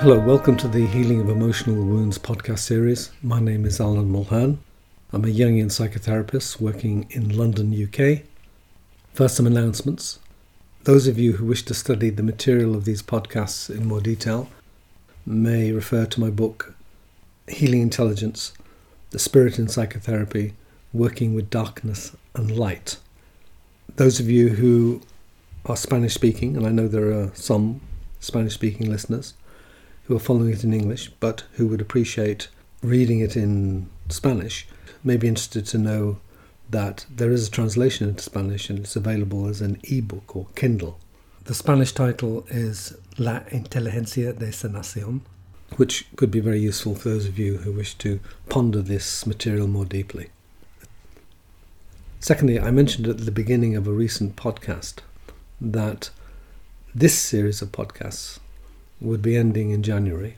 Hello, welcome to the Healing of Emotional Wounds podcast series. My name is Alan Mulhern. I'm a Jungian psychotherapist working in London, UK. First, some announcements. Those of you who wish to study the material of these podcasts in more detail may refer to my book, Healing Intelligence The Spirit in Psychotherapy Working with Darkness and Light. Those of you who are Spanish speaking, and I know there are some Spanish speaking listeners, who are following it in English but who would appreciate reading it in Spanish may be interested to know that there is a translation into Spanish and it's available as an e-book or Kindle. The Spanish title is La Inteligencia de Sanación, which could be very useful for those of you who wish to ponder this material more deeply. Secondly, I mentioned at the beginning of a recent podcast that this series of podcasts would be ending in January,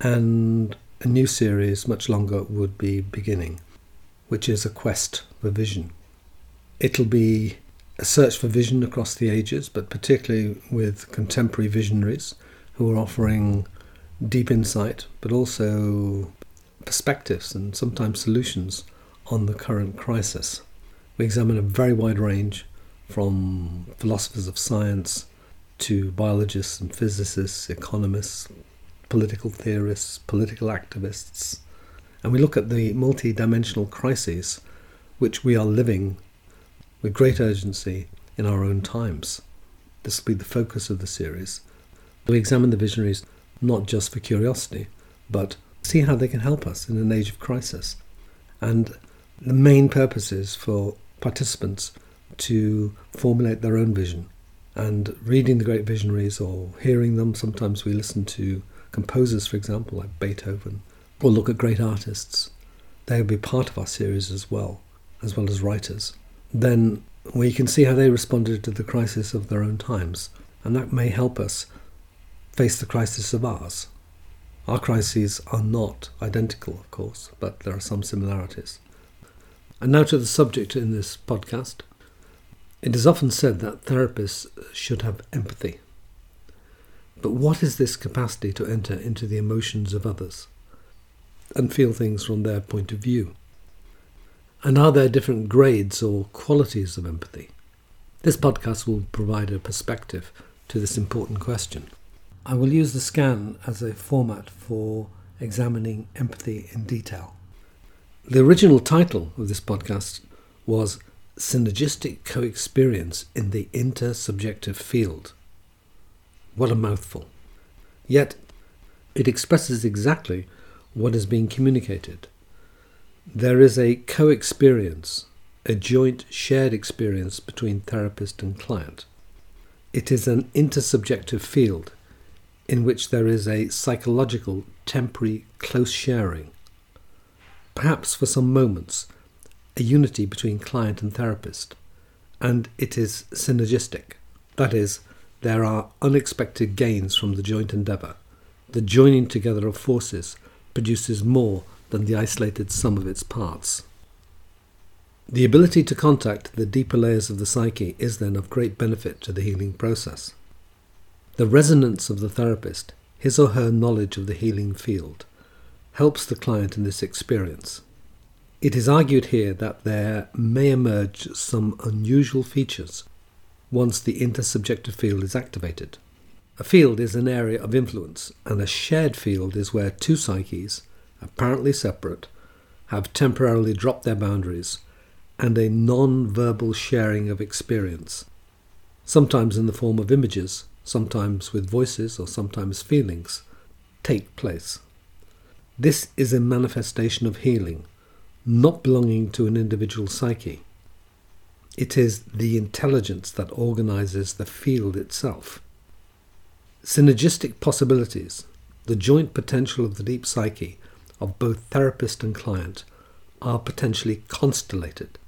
and a new series, much longer, would be beginning, which is a quest for vision. It'll be a search for vision across the ages, but particularly with contemporary visionaries who are offering deep insight, but also perspectives and sometimes solutions on the current crisis. We examine a very wide range from philosophers of science to biologists and physicists, economists, political theorists, political activists, and we look at the multi-dimensional crises which we are living with great urgency in our own times. This will be the focus of the series. We examine the visionaries not just for curiosity, but see how they can help us in an age of crisis. And the main purpose is for participants to formulate their own vision and reading the great visionaries or hearing them. Sometimes we listen to composers, for example, like Beethoven, or look at great artists. They will be part of our series as well, as well as writers. Then we can see how they responded to the crisis of their own times, and that may help us face the crisis of ours. Our crises are not identical, of course, but there are some similarities. And now to the subject in this podcast it is often said that therapists should have empathy. But what is this capacity to enter into the emotions of others and feel things from their point of view? And are there different grades or qualities of empathy? This podcast will provide a perspective to this important question. I will use the scan as a format for examining empathy in detail. The original title of this podcast was synergistic co-experience in the intersubjective field. What a mouthful. Yet, it expresses exactly what is being communicated. There is a co-experience, a joint shared experience between therapist and client. It is an intersubjective field in which there is a psychological, temporary, close sharing. Perhaps for some moments, a unity between client and therapist, and it is synergistic. That is, there are unexpected gains from the joint endeavour. The joining together of forces produces more than the isolated sum of its parts. The ability to contact the deeper layers of the psyche is then of great benefit to the healing process. The resonance of the therapist, his or her knowledge of the healing field, helps the client in this experience. It is argued here that there may emerge some unusual features once the intersubjective field is activated. A field is an area of influence, and a shared field is where two psyches, apparently separate, have temporarily dropped their boundaries and a non verbal sharing of experience, sometimes in the form of images, sometimes with voices, or sometimes feelings, take place. This is a manifestation of healing not belonging to an individual psyche. It is the intelligence that organizes the field itself. Synergistic possibilities, the joint potential of the deep psyche of both therapist and client, are potentially constellated,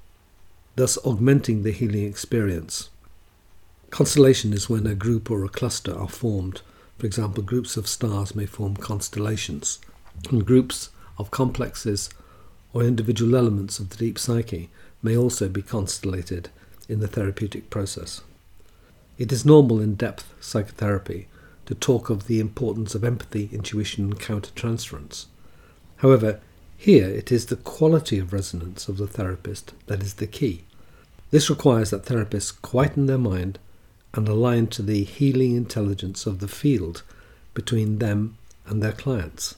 thus augmenting the healing experience. Constellation is when a group or a cluster are formed. For example, groups of stars may form constellations, and groups of complexes or individual elements of the deep psyche may also be constellated in the therapeutic process. It is normal in depth psychotherapy to talk of the importance of empathy, intuition, and countertransference. However, here it is the quality of resonance of the therapist that is the key. This requires that therapists quieten their mind and align to the healing intelligence of the field between them and their clients.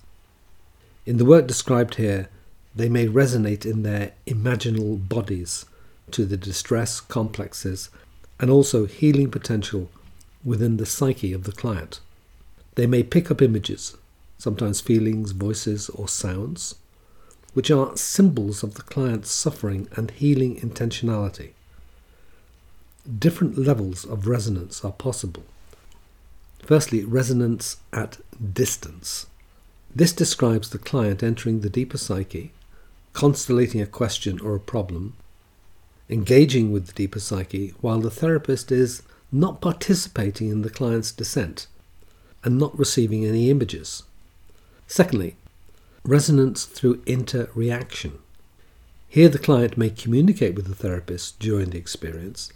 In the work described here, they may resonate in their imaginal bodies to the distress complexes and also healing potential within the psyche of the client. They may pick up images, sometimes feelings, voices, or sounds, which are symbols of the client's suffering and healing intentionality. Different levels of resonance are possible. Firstly, resonance at distance. This describes the client entering the deeper psyche, constellating a question or a problem, engaging with the deeper psyche while the therapist is not participating in the client's descent and not receiving any images. Secondly, resonance through interreaction. Here, the client may communicate with the therapist during the experience,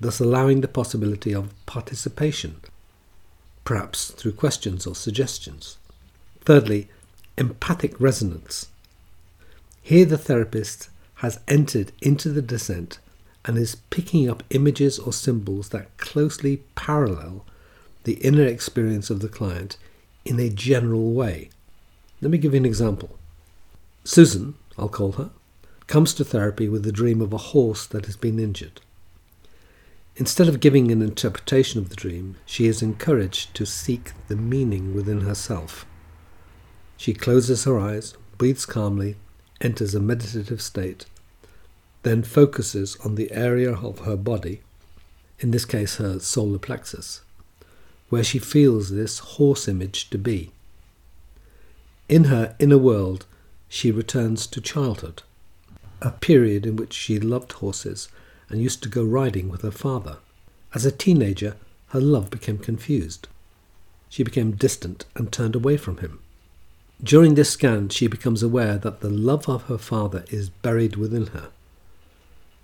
thus allowing the possibility of participation, perhaps through questions or suggestions. Thirdly, empathic resonance. Here, the therapist has entered into the descent and is picking up images or symbols that closely parallel the inner experience of the client in a general way. Let me give you an example. Susan, I'll call her, comes to therapy with the dream of a horse that has been injured. Instead of giving an interpretation of the dream, she is encouraged to seek the meaning within herself. She closes her eyes, breathes calmly, enters a meditative state, then focuses on the area of her body, in this case her solar plexus, where she feels this horse image to be. In her inner world, she returns to childhood, a period in which she loved horses and used to go riding with her father. As a teenager, her love became confused. She became distant and turned away from him. During this scan, she becomes aware that the love of her father is buried within her,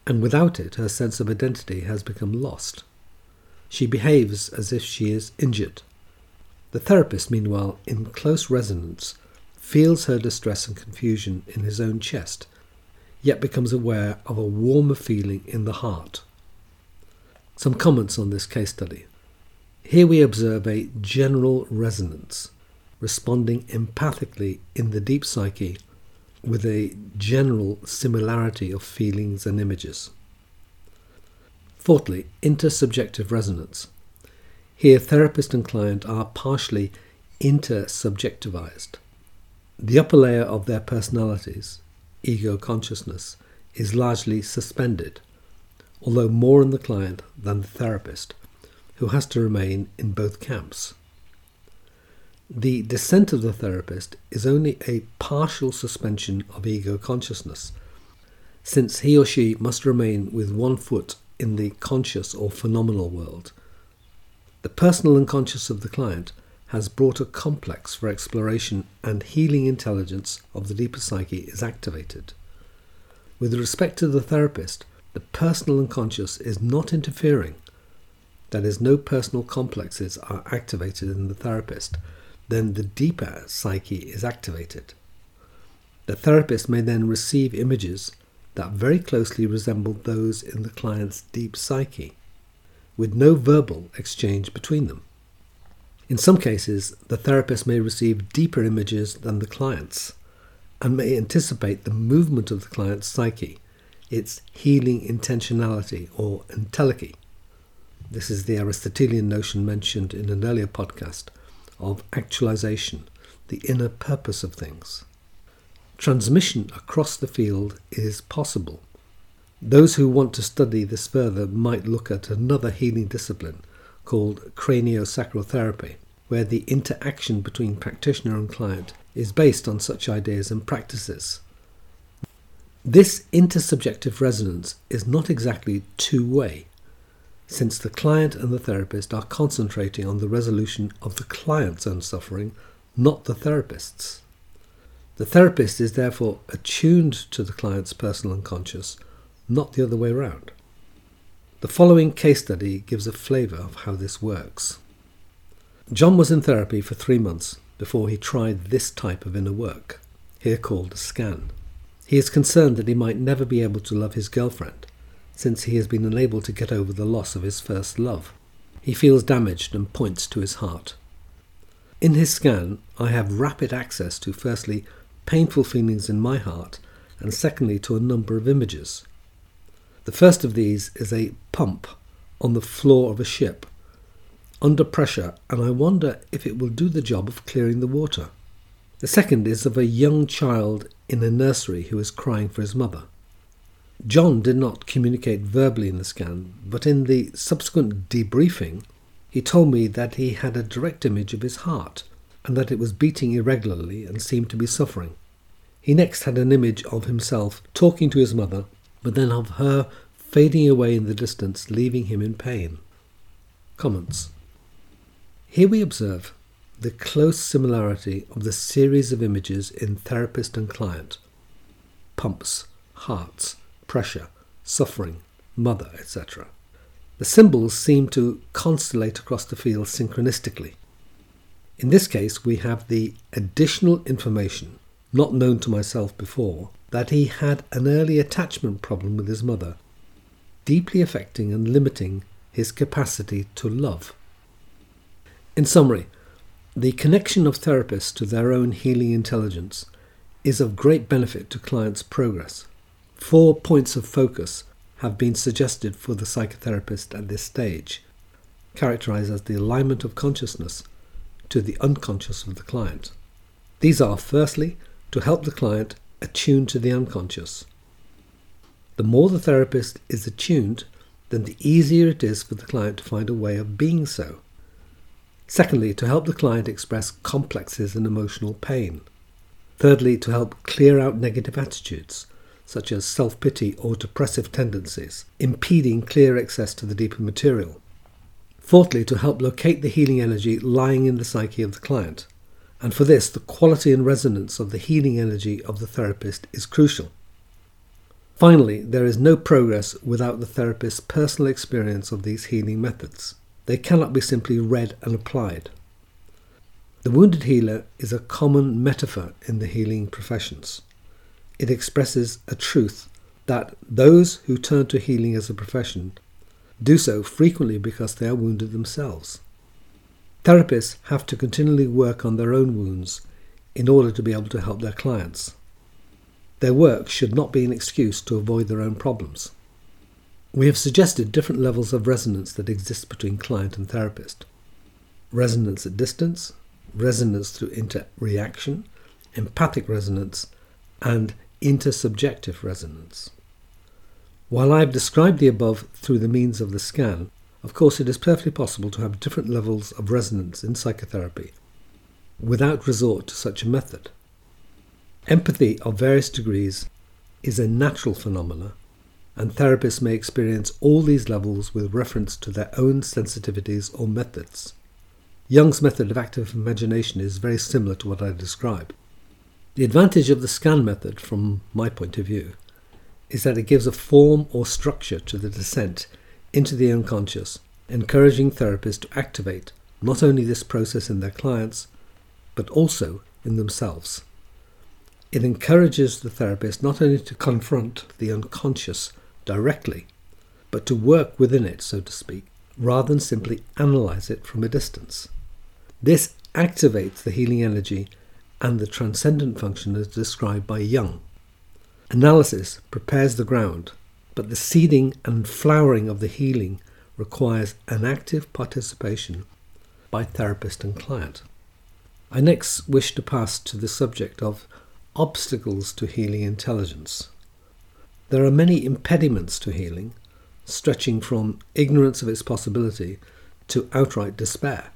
and without it, her sense of identity has become lost. She behaves as if she is injured. The therapist, meanwhile, in close resonance, feels her distress and confusion in his own chest, yet becomes aware of a warmer feeling in the heart. Some comments on this case study. Here we observe a general resonance responding empathically in the deep psyche with a general similarity of feelings and images. Fourthly, intersubjective resonance. Here, therapist and client are partially intersubjectivized. The upper layer of their personalities, ego consciousness, is largely suspended, although more in the client than the therapist, who has to remain in both camps. The descent of the therapist is only a partial suspension of ego consciousness, since he or she must remain with one foot in the conscious or phenomenal world. The personal unconscious of the client has brought a complex for exploration and healing intelligence of the deeper psyche is activated. With respect to the therapist, the personal unconscious is not interfering. That is, no personal complexes are activated in the therapist, then the deeper psyche is activated. The therapist may then receive images that very closely resemble those in the client's deep psyche, with no verbal exchange between them. In some cases, the therapist may receive deeper images than the client's and may anticipate the movement of the client's psyche, its healing intentionality or entelechy. This is the Aristotelian notion mentioned in an earlier podcast of actualization, the inner purpose of things. Transmission across the field is possible. Those who want to study this further might look at another healing discipline called craniosacral therapy, where the interaction between practitioner and client is based on such ideas and practices. This intersubjective resonance is not exactly two way since the client and the therapist are concentrating on the resolution of the client's own suffering, not the therapist's. The therapist is therefore attuned to the client's personal unconscious, not the other way around. The following case study gives a flavour of how this works. John was in therapy for three months before he tried this type of inner work, here called a scan. He is concerned that he might never be able to love his girlfriend, since he has been unable to get over the loss of his first love. He feels damaged and points to his heart. In his scan, I have rapid access to firstly painful feelings in my heart, and secondly to a number of images. The first of these is a pump on the floor of a ship under pressure, and I wonder if it will do the job of clearing the water. The second is of a young child in a nursery who is crying for his mother. John did not communicate verbally in the scan, but in the subsequent debriefing, he told me that he had a direct image of his heart and that it was beating irregularly and seemed to be suffering. He next had an image of himself talking to his mother, but then of her fading away in the distance, leaving him in pain. Comments Here we observe the close similarity of the series of images in therapist and client pumps, hearts, pressure, suffering, mother, etc. The symbols seem to constellate across the field synchronistically. In this case, we have the additional information, not known to myself before, that he had an early attachment problem with his mother, deeply affecting and limiting his capacity to love. In summary, the connection of therapists to their own healing intelligence is of great benefit to clients' progress. Four points of focus have been suggested for the psychotherapist at this stage, characterized as the alignment of consciousness to the unconscious of the client. These are firstly, to help the client attune to the unconscious. The more the therapist is attuned, then the easier it is for the client to find a way of being so. Secondly, to help the client express complexes and emotional pain. Thirdly, to help clear out negative attitudes such as self pity or depressive tendencies, impeding clear access to the deeper material. Fourthly, to help locate the healing energy lying in the psyche of the client. And for this, the quality and resonance of the healing energy of the therapist is crucial. Finally, there is no progress without the therapist's personal experience of these healing methods. They cannot be simply read and applied. The wounded healer is a common metaphor in the healing professions it expresses a truth that those who turn to healing as a profession do so frequently because they are wounded themselves. Therapists have to continually work on their own wounds in order to be able to help their clients. Their work should not be an excuse to avoid their own problems. We have suggested different levels of resonance that exist between client and therapist resonance at distance, resonance through interreaction, empathic resonance, and intersubjective resonance. While I have described the above through the means of the scan, of course it is perfectly possible to have different levels of resonance in psychotherapy without resort to such a method. Empathy of various degrees is a natural phenomenon, and therapists may experience all these levels with reference to their own sensitivities or methods. Jung's method of active imagination is very similar to what I described. The advantage of the scan method, from my point of view, is that it gives a form or structure to the descent into the unconscious, encouraging therapists to activate not only this process in their clients, but also in themselves. It encourages the therapist not only to confront the unconscious directly, but to work within it, so to speak, rather than simply analyze it from a distance. This activates the healing energy and the transcendent function as described by Jung. Analysis prepares the ground, but the seeding and flowering of the healing requires an active participation by therapist and client. I next wish to pass to the subject of obstacles to healing intelligence. There are many impediments to healing, stretching from ignorance of its possibility to outright despair.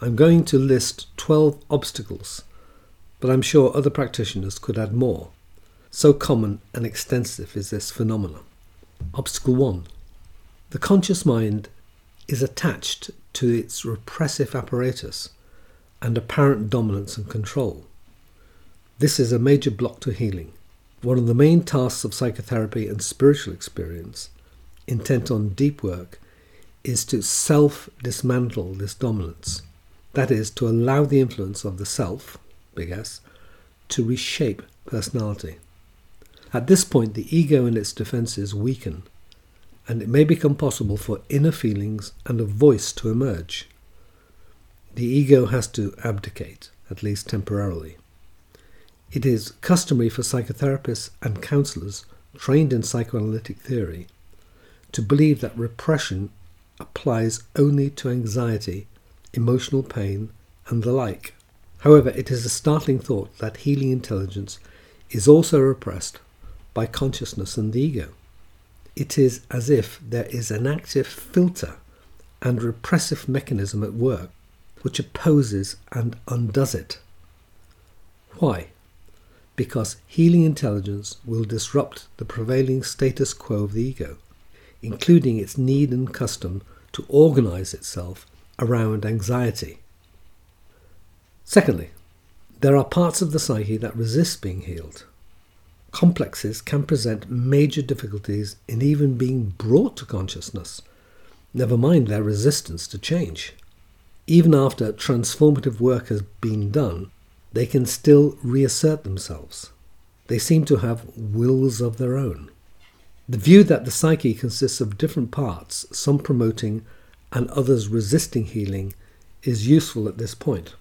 I'm going to list 12 obstacles but I'm sure other practitioners could add more. So common and extensive is this phenomenon. Obstacle 1. The conscious mind is attached to its repressive apparatus and apparent dominance and control. This is a major block to healing. One of the main tasks of psychotherapy and spiritual experience, intent on deep work, is to self dismantle this dominance. That is, to allow the influence of the self, big S, to reshape personality. At this point, the ego and its defenses weaken, and it may become possible for inner feelings and a voice to emerge. The ego has to abdicate, at least temporarily. It is customary for psychotherapists and counselors trained in psychoanalytic theory to believe that repression applies only to anxiety, emotional pain, and the like. However, it is a startling thought that healing intelligence is also repressed by consciousness and the ego. It is as if there is an active filter and repressive mechanism at work which opposes and undoes it. Why? Because healing intelligence will disrupt the prevailing status quo of the ego, including its need and custom to organize itself around anxiety. Secondly, there are parts of the psyche that resist being healed complexes can present major difficulties in even being brought to consciousness, never mind their resistance to change. Even after transformative work has been done, they can still reassert themselves. They seem to have wills of their own. The view that the psyche consists of different parts, some promoting and others resisting healing, is useful at this point.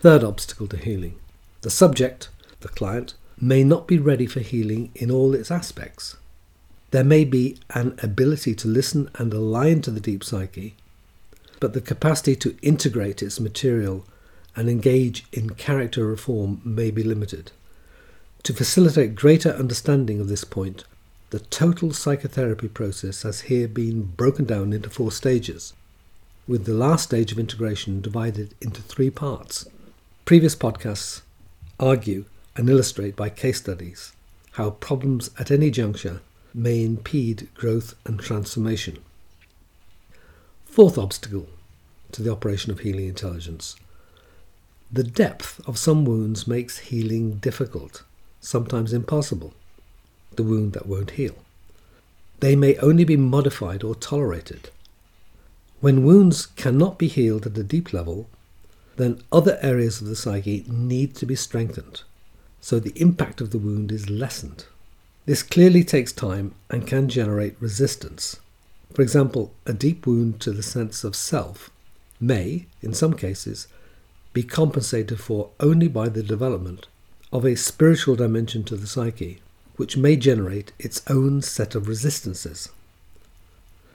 Third obstacle to healing the subject, the client, may not be ready for healing in all its aspects. There may be an ability to listen and align to the deep psyche, but the capacity to integrate its material and engage in character reform may be limited. To facilitate greater understanding of this point, the total psychotherapy process has here been broken down into four stages, with the last stage of integration divided into three parts. Previous podcasts argue and illustrate by case studies how problems at any juncture may impede growth and transformation. Fourth obstacle to the operation of healing intelligence. The depth of some wounds makes healing difficult, sometimes impossible. The wound that won't heal. They may only be modified or tolerated. When wounds cannot be healed at a deep level, then other areas of the psyche need to be strengthened so the impact of the wound is lessened. This clearly takes time and can generate resistance. For example, a deep wound to the sense of self may, in some cases, be compensated for only by the development of a spiritual dimension to the psyche, which may generate its own set of resistances.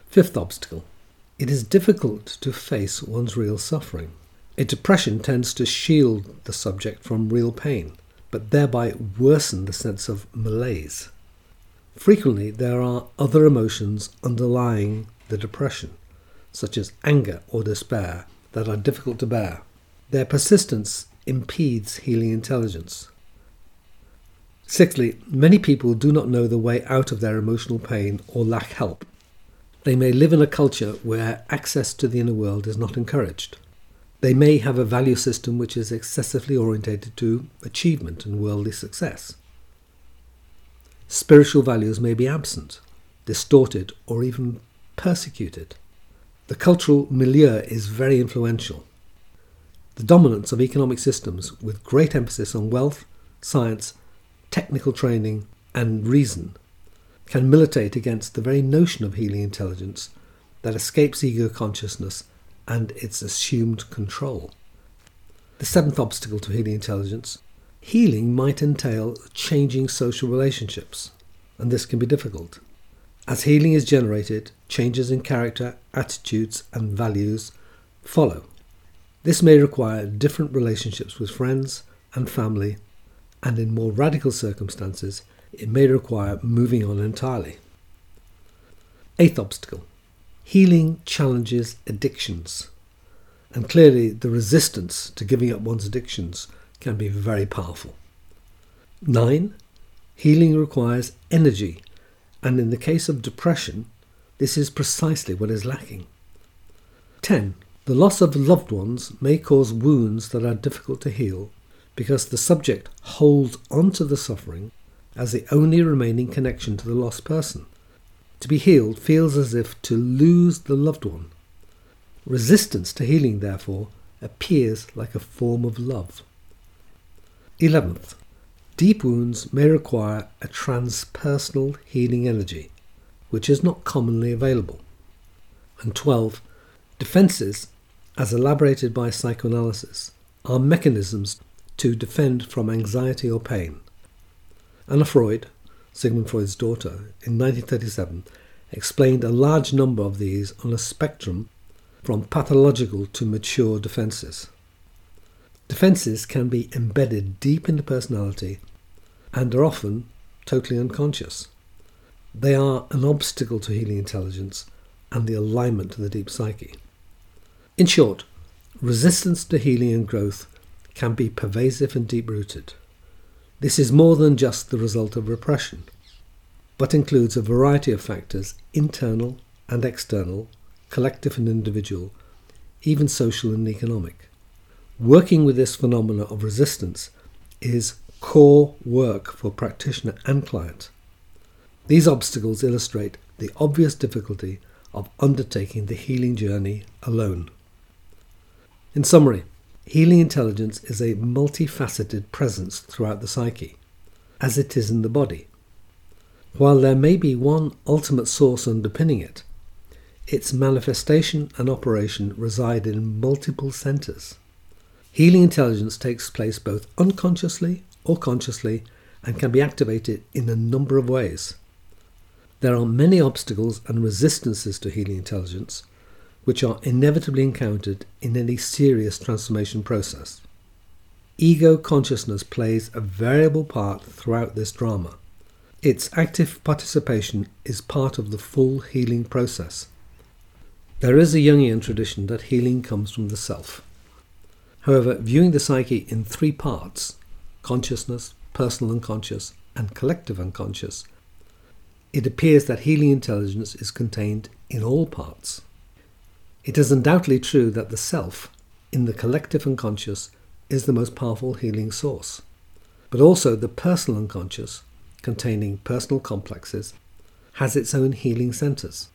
Fifth obstacle it is difficult to face one's real suffering. A depression tends to shield the subject from real pain but thereby worsen the sense of malaise. Frequently, there are other emotions underlying the depression, such as anger or despair, that are difficult to bear. Their persistence impedes healing intelligence. Sixthly, many people do not know the way out of their emotional pain or lack help. They may live in a culture where access to the inner world is not encouraged. They may have a value system which is excessively orientated to achievement and worldly success. Spiritual values may be absent, distorted, or even persecuted. The cultural milieu is very influential. The dominance of economic systems with great emphasis on wealth, science, technical training, and reason can militate against the very notion of healing intelligence that escapes ego consciousness and its assumed control. The seventh obstacle to healing intelligence healing might entail changing social relationships, and this can be difficult. As healing is generated, changes in character, attitudes, and values follow. This may require different relationships with friends and family, and in more radical circumstances, it may require moving on entirely. Eighth obstacle Healing challenges addictions, and clearly the resistance to giving up one's addictions can be very powerful. 9. Healing requires energy, and in the case of depression, this is precisely what is lacking. 10. The loss of loved ones may cause wounds that are difficult to heal because the subject holds onto the suffering as the only remaining connection to the lost person. To be healed feels as if to lose the loved one. Resistance to healing, therefore, appears like a form of love. 11th, deep wounds may require a transpersonal healing energy, which is not commonly available. And 12, defenses, as elaborated by psychoanalysis, are mechanisms to defend from anxiety or pain. Anna Freud, Sigmund Freud's daughter, in 1937 explained a large number of these on a spectrum from pathological to mature defenses. Defenses can be embedded deep in the personality and are often totally unconscious. They are an obstacle to healing intelligence and the alignment to the deep psyche. In short, resistance to healing and growth can be pervasive and deep rooted. This is more than just the result of repression, but includes a variety of factors internal and external, collective and individual, even social and economic. Working with this phenomena of resistance is core work for practitioner and client. These obstacles illustrate the obvious difficulty of undertaking the healing journey alone. In summary, healing intelligence is a multifaceted presence throughout the psyche, as it is in the body. While there may be one ultimate source underpinning it, its manifestation and operation reside in multiple centers. Healing intelligence takes place both unconsciously or consciously and can be activated in a number of ways. There are many obstacles and resistances to healing intelligence, which are inevitably encountered in any serious transformation process. Ego consciousness plays a variable part throughout this drama. Its active participation is part of the full healing process. There is a Jungian tradition that healing comes from the self. However, viewing the psyche in three parts consciousness, personal unconscious, and collective unconscious it appears that healing intelligence is contained in all parts. It is undoubtedly true that the self, in the collective unconscious, is the most powerful healing source. But also the personal unconscious, containing personal complexes, has its own healing centers.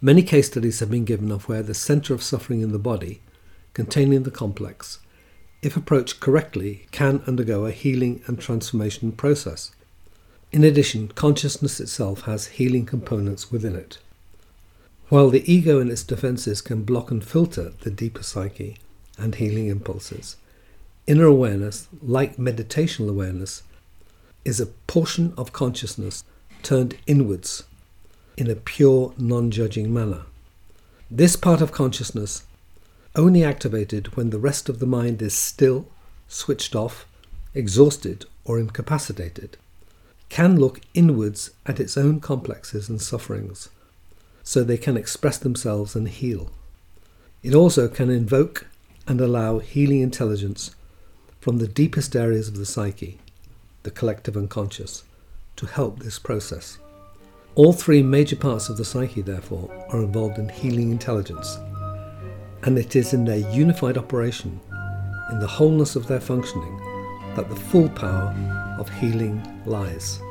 Many case studies have been given of where the center of suffering in the body, containing the complex, if approached correctly, can undergo a healing and transformation process. In addition, consciousness itself has healing components within it. While the ego and its defenses can block and filter the deeper psyche and healing impulses, inner awareness, like meditational awareness, is a portion of consciousness turned inwards in a pure, non judging manner. This part of consciousness, only activated when the rest of the mind is still, switched off, exhausted, or incapacitated, can look inwards at its own complexes and sufferings so they can express themselves and heal. It also can invoke and allow healing intelligence from the deepest areas of the psyche, the collective unconscious, to help this process. All three major parts of the psyche, therefore, are involved in healing intelligence, and it is in their unified operation, in the wholeness of their functioning, that the full power of healing lies.